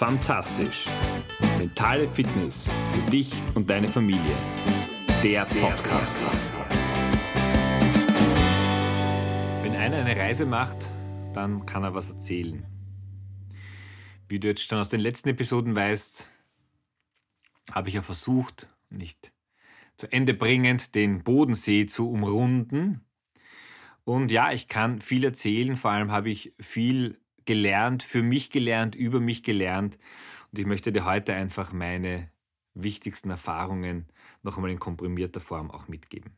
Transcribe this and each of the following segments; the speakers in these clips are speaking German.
Fantastisch. Mentale Fitness für dich und deine Familie. Der Podcast. Wenn einer eine Reise macht, dann kann er was erzählen. Wie du jetzt schon aus den letzten Episoden weißt, habe ich ja versucht, nicht zu Ende bringend den Bodensee zu umrunden. Und ja, ich kann viel erzählen, vor allem habe ich viel gelernt, für mich gelernt, über mich gelernt. Und ich möchte dir heute einfach meine wichtigsten Erfahrungen noch einmal in komprimierter Form auch mitgeben.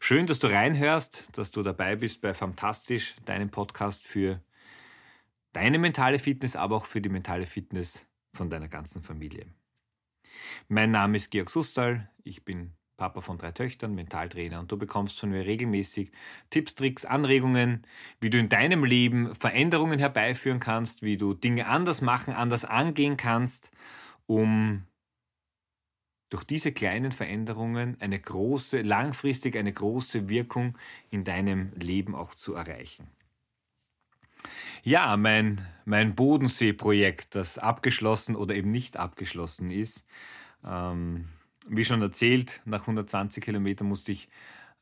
Schön, dass du reinhörst, dass du dabei bist bei Fantastisch, deinem Podcast für deine mentale Fitness, aber auch für die mentale Fitness von deiner ganzen Familie. Mein Name ist Georg Sustal, ich bin Papa von drei Töchtern, Mentaltrainer und du bekommst von mir regelmäßig Tipps, Tricks, Anregungen, wie du in deinem Leben Veränderungen herbeiführen kannst, wie du Dinge anders machen, anders angehen kannst, um durch diese kleinen Veränderungen eine große, langfristig eine große Wirkung in deinem Leben auch zu erreichen. Ja, mein, mein Bodensee-Projekt, das abgeschlossen oder eben nicht abgeschlossen ist, ähm, wie schon erzählt, nach 120 Kilometern musste ich,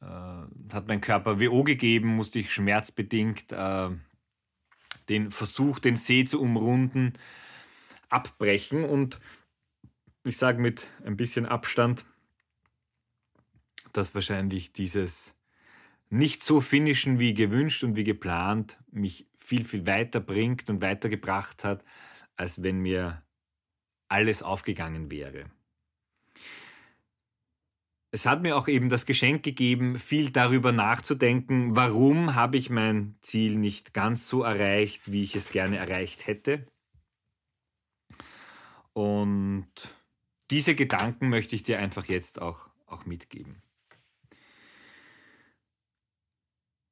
äh, hat mein Körper WO gegeben, musste ich schmerzbedingt äh, den Versuch, den See zu umrunden, abbrechen. Und ich sage mit ein bisschen Abstand, dass wahrscheinlich dieses nicht so finishen wie gewünscht und wie geplant mich viel, viel weiter bringt und weitergebracht hat, als wenn mir alles aufgegangen wäre es hat mir auch eben das Geschenk gegeben, viel darüber nachzudenken, warum habe ich mein Ziel nicht ganz so erreicht, wie ich es gerne erreicht hätte. Und diese Gedanken möchte ich dir einfach jetzt auch, auch mitgeben.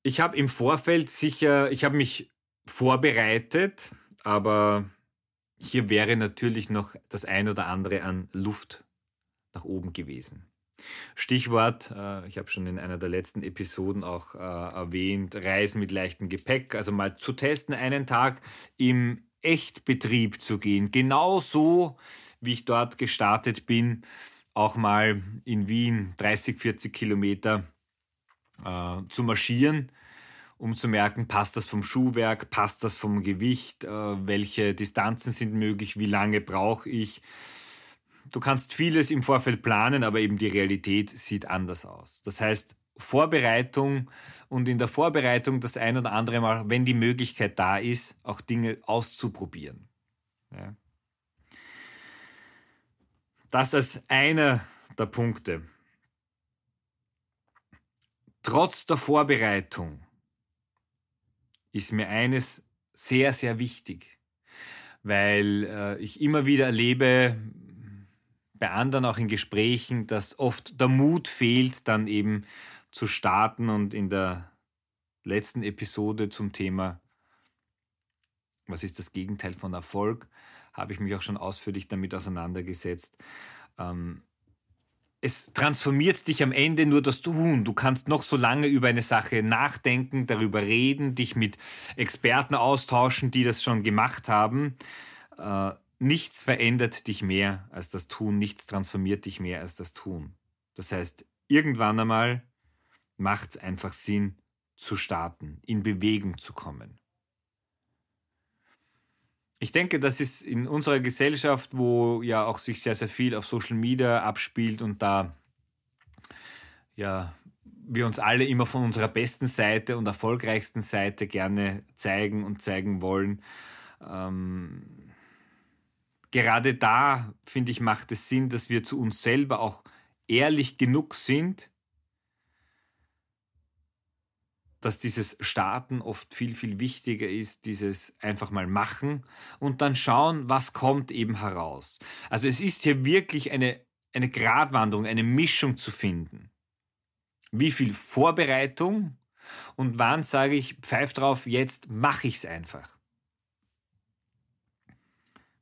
Ich habe im Vorfeld sicher, ich habe mich vorbereitet, aber hier wäre natürlich noch das ein oder andere an Luft nach oben gewesen. Stichwort, äh, ich habe schon in einer der letzten Episoden auch äh, erwähnt, Reisen mit leichtem Gepäck, also mal zu testen, einen Tag im Echtbetrieb zu gehen. Genauso wie ich dort gestartet bin, auch mal in Wien 30, 40 Kilometer äh, zu marschieren, um zu merken, passt das vom Schuhwerk, passt das vom Gewicht, welche Distanzen sind möglich, wie lange brauche ich du kannst vieles im Vorfeld planen, aber eben die Realität sieht anders aus. Das heißt, Vorbereitung und in der Vorbereitung das ein oder andere Mal, wenn die Möglichkeit da ist, auch Dinge auszuprobieren. Ja. Das als einer der Punkte. Trotz der Vorbereitung ist mir eines sehr, sehr wichtig, weil äh, ich immer wieder erlebe, bei anderen auch in Gesprächen, dass oft der Mut fehlt, dann eben zu starten und in der letzten Episode zum Thema was ist das Gegenteil von Erfolg, habe ich mich auch schon ausführlich damit auseinandergesetzt. Ähm, es transformiert dich am Ende nur das Tun. Du kannst noch so lange über eine Sache nachdenken, darüber reden, dich mit Experten austauschen, die das schon gemacht haben. Äh, nichts verändert dich mehr als das Tun, nichts transformiert dich mehr als das Tun. Das heißt, irgendwann einmal macht es einfach Sinn zu starten, in Bewegung zu kommen. Ich denke, das ist in unserer Gesellschaft, wo ja auch sich sehr, sehr viel auf Social Media abspielt und da ja wir uns alle immer von unserer besten Seite und erfolgreichsten Seite gerne zeigen und zeigen wollen. Ähm, gerade da, finde ich, macht es Sinn, dass wir zu uns selber auch ehrlich genug sind, dass dieses Starten oft viel, viel wichtiger ist, dieses einfach mal machen und dann schauen, was kommt eben heraus. Also es ist hier wirklich eine, eine Gratwanderung, eine Mischung zu finden. Wie viel Vorbereitung und wann sage ich, pfeif drauf, jetzt mache ich es einfach.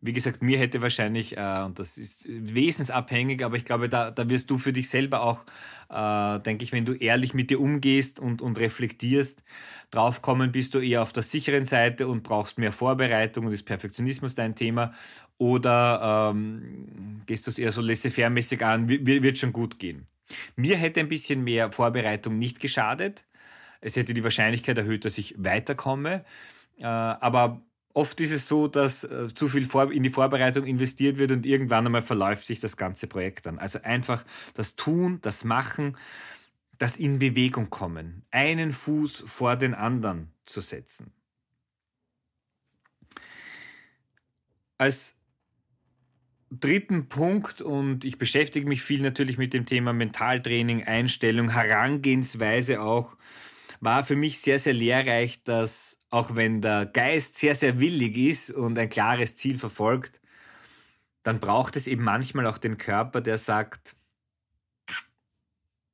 Wie gesagt, mir hätte wahrscheinlich, äh, und das ist wesensabhängig, aber ich glaube, da, da wirst du für dich selber auch, äh, denke ich, wenn du ehrlich mit dir umgehst und, und reflektierst, draufkommen, bist du eher auf der sicheren Seite und brauchst mehr Vorbereitung und ist Perfektionismus dein Thema oder ähm, gehst du es eher so laissez-faire-mäßig an, wird schon gut gehen. Mir hätte ein bisschen mehr Vorbereitung nicht geschadet. Es hätte die Wahrscheinlichkeit erhöht, dass ich weiterkomme. Äh, aber oft ist es so, dass äh, zu viel in die Vorbereitung investiert wird und irgendwann einmal verläuft sich das ganze Projekt dann. Also einfach das Tun, das Machen, das in Bewegung kommen, einen Fuß vor den anderen zu setzen. Als dritten Punkt, und ich beschäftige mich viel natürlich mit dem Thema Mentaltraining, Einstellung, Herangehensweise auch, war für mich sehr, sehr lehrreich, dass auch wenn der Geist sehr, sehr willig ist und ein klares Ziel verfolgt, dann braucht es eben manchmal auch den Körper, der sagt,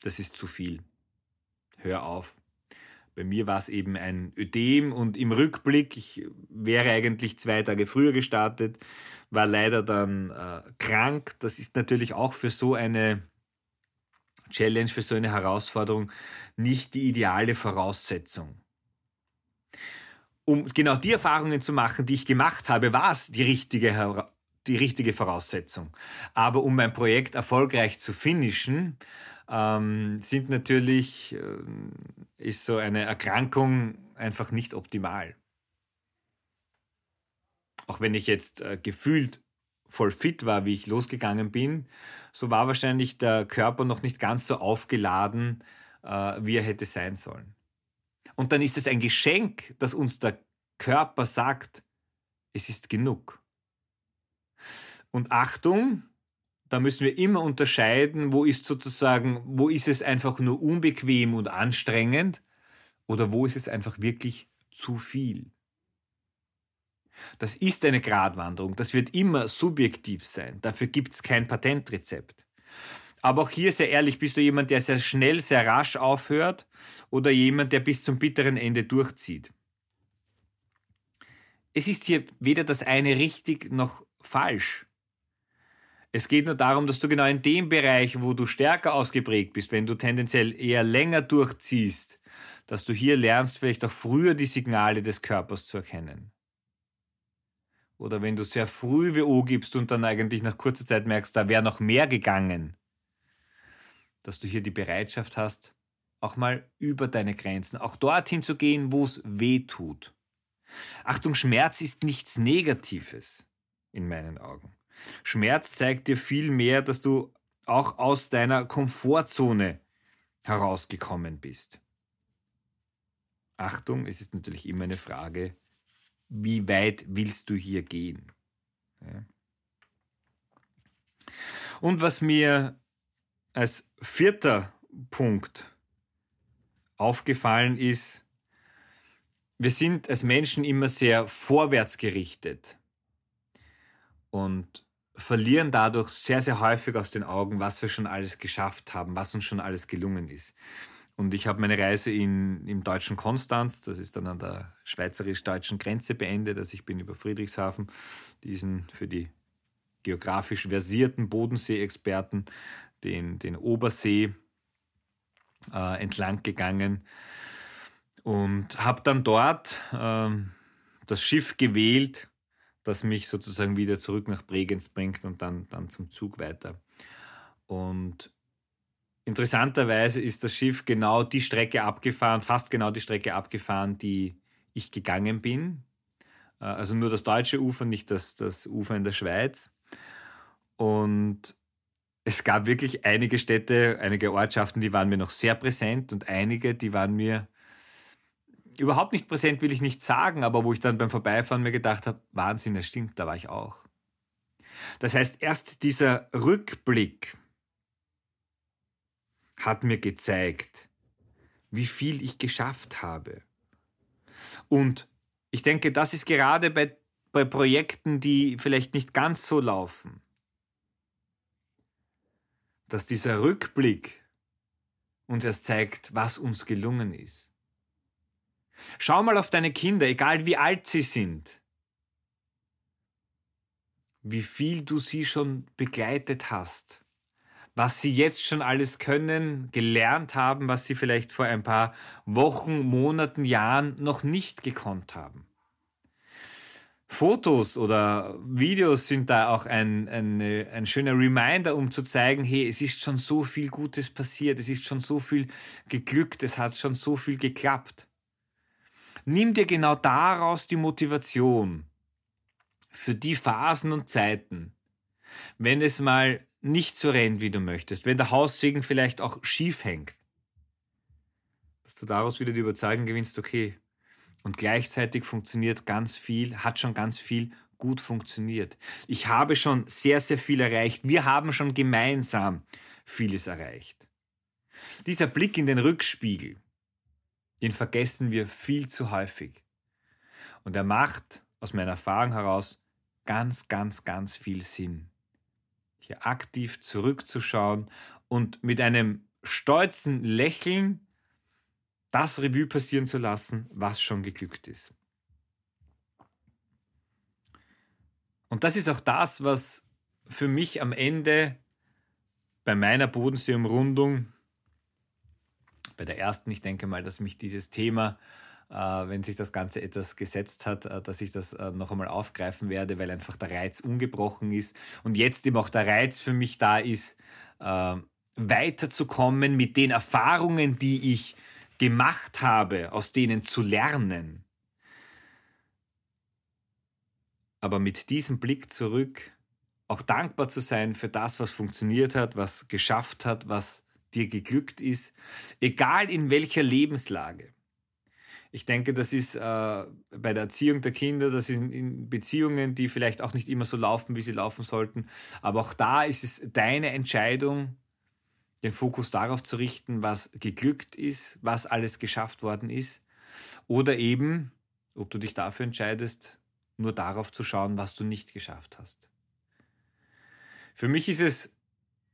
das ist zu viel. Hör auf. Bei mir war es eben ein Ödem und im Rückblick, ich wäre eigentlich zwei Tage früher gestartet, war leider dann äh, krank. Das ist natürlich auch für so eine Challenge, für so eine Herausforderung nicht die ideale Voraussetzung. Um genau die Erfahrungen zu machen, die ich gemacht habe, war es die richtige, die richtige Voraussetzung. Aber um mein Projekt erfolgreich zu finishen, ähm, sind natürlich, äh, ist so eine Erkrankung einfach nicht optimal. Auch wenn ich jetzt äh, gefühlt voll fit war, wie ich losgegangen bin, so war wahrscheinlich der Körper noch nicht ganz so aufgeladen, äh, wie er hätte sein sollen. Und dann ist es ein Geschenk, dass uns der Körper sagt, es ist genug. Und Achtung, da müssen wir immer unterscheiden, wo ist sozusagen, wo ist es einfach nur unbequem und anstrengend oder wo ist es einfach wirklich zu viel. Das ist eine Gratwanderung, das wird immer subjektiv sein, dafür gibt es kein Patentrezept. Aber auch hier sehr ehrlich, bist du jemand, der sehr schnell, sehr rasch aufhört oder jemand, der bis zum bitteren Ende durchzieht? Es ist hier weder das eine richtig noch falsch. Es geht nur darum, dass du genau in dem Bereich, wo du stärker ausgeprägt bist, wenn du tendenziell eher länger durchziehst, dass du hier lernst, vielleicht auch früher die Signale des Körpers zu erkennen. Oder wenn du sehr früh WO gibst und dann eigentlich nach kurzer Zeit merkst, da wäre noch mehr gegangen, dass du hier die Bereitschaft hast, auch mal über deine Grenzen, auch dorthin zu gehen, wo es weh tut. Achtung, Schmerz ist nichts Negatives in meinen Augen. Schmerz zeigt dir viel mehr, dass du auch aus deiner Komfortzone herausgekommen bist. Achtung, es ist natürlich immer eine Frage wie weit willst du hier gehen? Ja. Und was mir als vierter Punkt aufgefallen ist, wir sind als Menschen immer sehr vorwärts gerichtet und verlieren dadurch sehr, sehr häufig aus den Augen, was wir schon alles geschafft haben, was uns schon alles gelungen ist. Und ich habe meine Reise in, im deutschen Konstanz, das ist dann an der schweizerisch-deutschen Grenze beendet. Also ich bin über Friedrichshafen, diesen für die geografisch versierten Bodensee-Experten, den, den Obersee äh, entlang gegangen und habe dann dort äh, das Schiff gewählt, das mich sozusagen wieder zurück nach Bregenz bringt und dann, dann zum Zug weiter. Und Interessanterweise ist das Schiff genau die Strecke abgefahren, fast genau die Strecke abgefahren, die ich gegangen bin. Äh, also nur das deutsche Ufer, nicht das, das Ufer in der Schweiz. Und es gab wirklich einige Städte, einige Ortschaften, die waren mir noch sehr präsent und einige, die waren mir überhaupt nicht präsent, will ich nicht sagen, aber wo ich dann beim Vorbeifahren mir gedacht habe, Wahnsinn, das stimmt, da war ich auch. Das heißt, erst dieser Rückblick, hat mir gezeigt, wie viel ich geschafft habe. Und ich denke, das ist gerade bei, bei Projekten, die vielleicht nicht ganz so laufen, dass dieser Rückblick uns erst zeigt, was uns gelungen ist. Schau mal auf deine Kinder, egal wie alt sie sind. wie viel du sie schon begleitet hast, was sie jetzt schon alles können, gelernt haben, was sie vielleicht vor ein paar Wochen, Monaten, Jahren noch nicht gekonnt haben. Fotos oder Videos sind da auch ein, ein, ein schöner Reminder, um zu zeigen, hey, es ist schon so viel Gutes passiert, es ist schon so viel geglückt, es hat schon so viel geklappt. Nimm dir genau daraus die Motivation für die Phasen und Zeiten, wenn es mal nicht so rennt, wie du möchtest, wenn der Haussegen vielleicht auch schief hängt, dass du daraus wieder die Überzeugung gewinnst, okay, und gleichzeitig funktioniert ganz viel, hat schon ganz viel gut funktioniert. Ich habe schon sehr, sehr viel erreicht. Wir haben schon gemeinsam vieles erreicht. Dieser Blick in den Rückspiegel, den vergessen wir viel zu häufig. Und er macht aus meiner Erfahrung heraus ganz, ganz, ganz viel Sinn hier aktiv zurückzuschauen und mit einem stolzen Lächeln das Revue passieren zu lassen, was schon geglückt ist. Und das ist auch das, was für mich am Ende bei meiner Bodenseeumrundung, bei der ersten, ich denke mal, dass mich dieses Thema wenn sich das Ganze etwas gesetzt hat, äh, dass ich das äh, noch einmal aufgreifen werde, weil einfach der Reiz ungebrochen ist und jetzt eben auch der Reiz für mich da ist, weiterzukommen mit den Erfahrungen, die ich gemacht habe, aus denen zu lernen. Aber mit diesem Blick zurück auch dankbar zu sein für das, was funktioniert hat, was geschafft hat, was dir geglückt ist, egal in welcher Lebenslage. Ich denke, das ist äh, bei der Erziehung der Kinder, das ist in Beziehungen, die vielleicht auch nicht immer so laufen, wie sie laufen sollten. Aber auch da ist es deine Entscheidung, den Fokus darauf zu richten, was geglückt ist, was alles geschafft worden ist. Oder eben, ob du dich dafür entscheidest, nur darauf zu schauen, was du nicht geschafft hast. Für mich ist es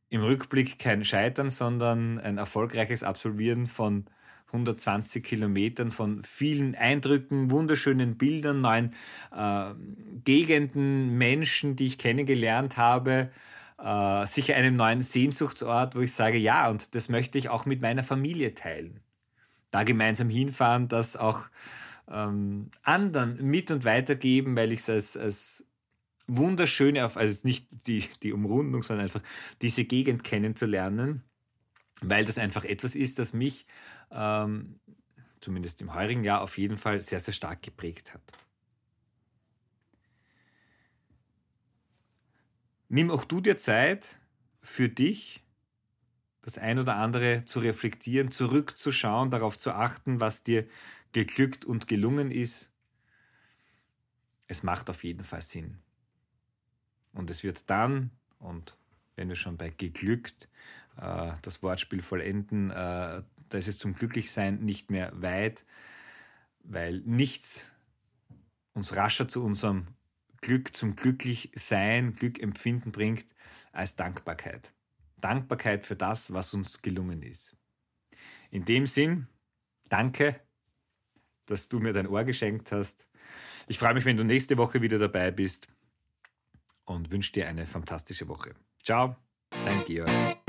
im Rückblick kein Scheitern, sondern ein erfolgreiches Absolvieren von 120 Kilometern von vielen Eindrücken, wunderschönen Bildern, neuen äh, Gegenden, Menschen, die ich kennengelernt habe, äh, sicher einem neuen Sehnsuchtsort, wo ich sage, ja, und das möchte ich auch mit meiner Familie teilen. Da gemeinsam hinfahren, das auch ähm, anderen mit und weitergeben, weil ich es als, als wunderschöne, also nicht die, die Umrundung, sondern einfach diese Gegend kennenzulernen, weil das einfach etwas ist, das mich ähm, zumindest im heurigen Jahr auf jeden Fall sehr, sehr stark geprägt hat. Nimm auch du dir Zeit für dich, das ein oder andere zu reflektieren, zurückzuschauen, darauf zu achten, was dir geglückt und gelungen ist. Es macht auf jeden Fall Sinn. Und es wird dann, und wenn wir schon bei geglückt äh, das Wortspiel vollenden, äh, da ist es zum Glücklichsein nicht mehr weit, weil nichts uns rascher zu unserem Glück, zum Glücklichsein, Glückempfinden bringt, als Dankbarkeit. Dankbarkeit für das, was uns gelungen ist. In dem Sinn, danke, dass du mir dein Ohr geschenkt hast. Ich freue mich, wenn du nächste Woche wieder dabei bist und wünsche dir eine fantastische Woche. Ciao, dein Georg.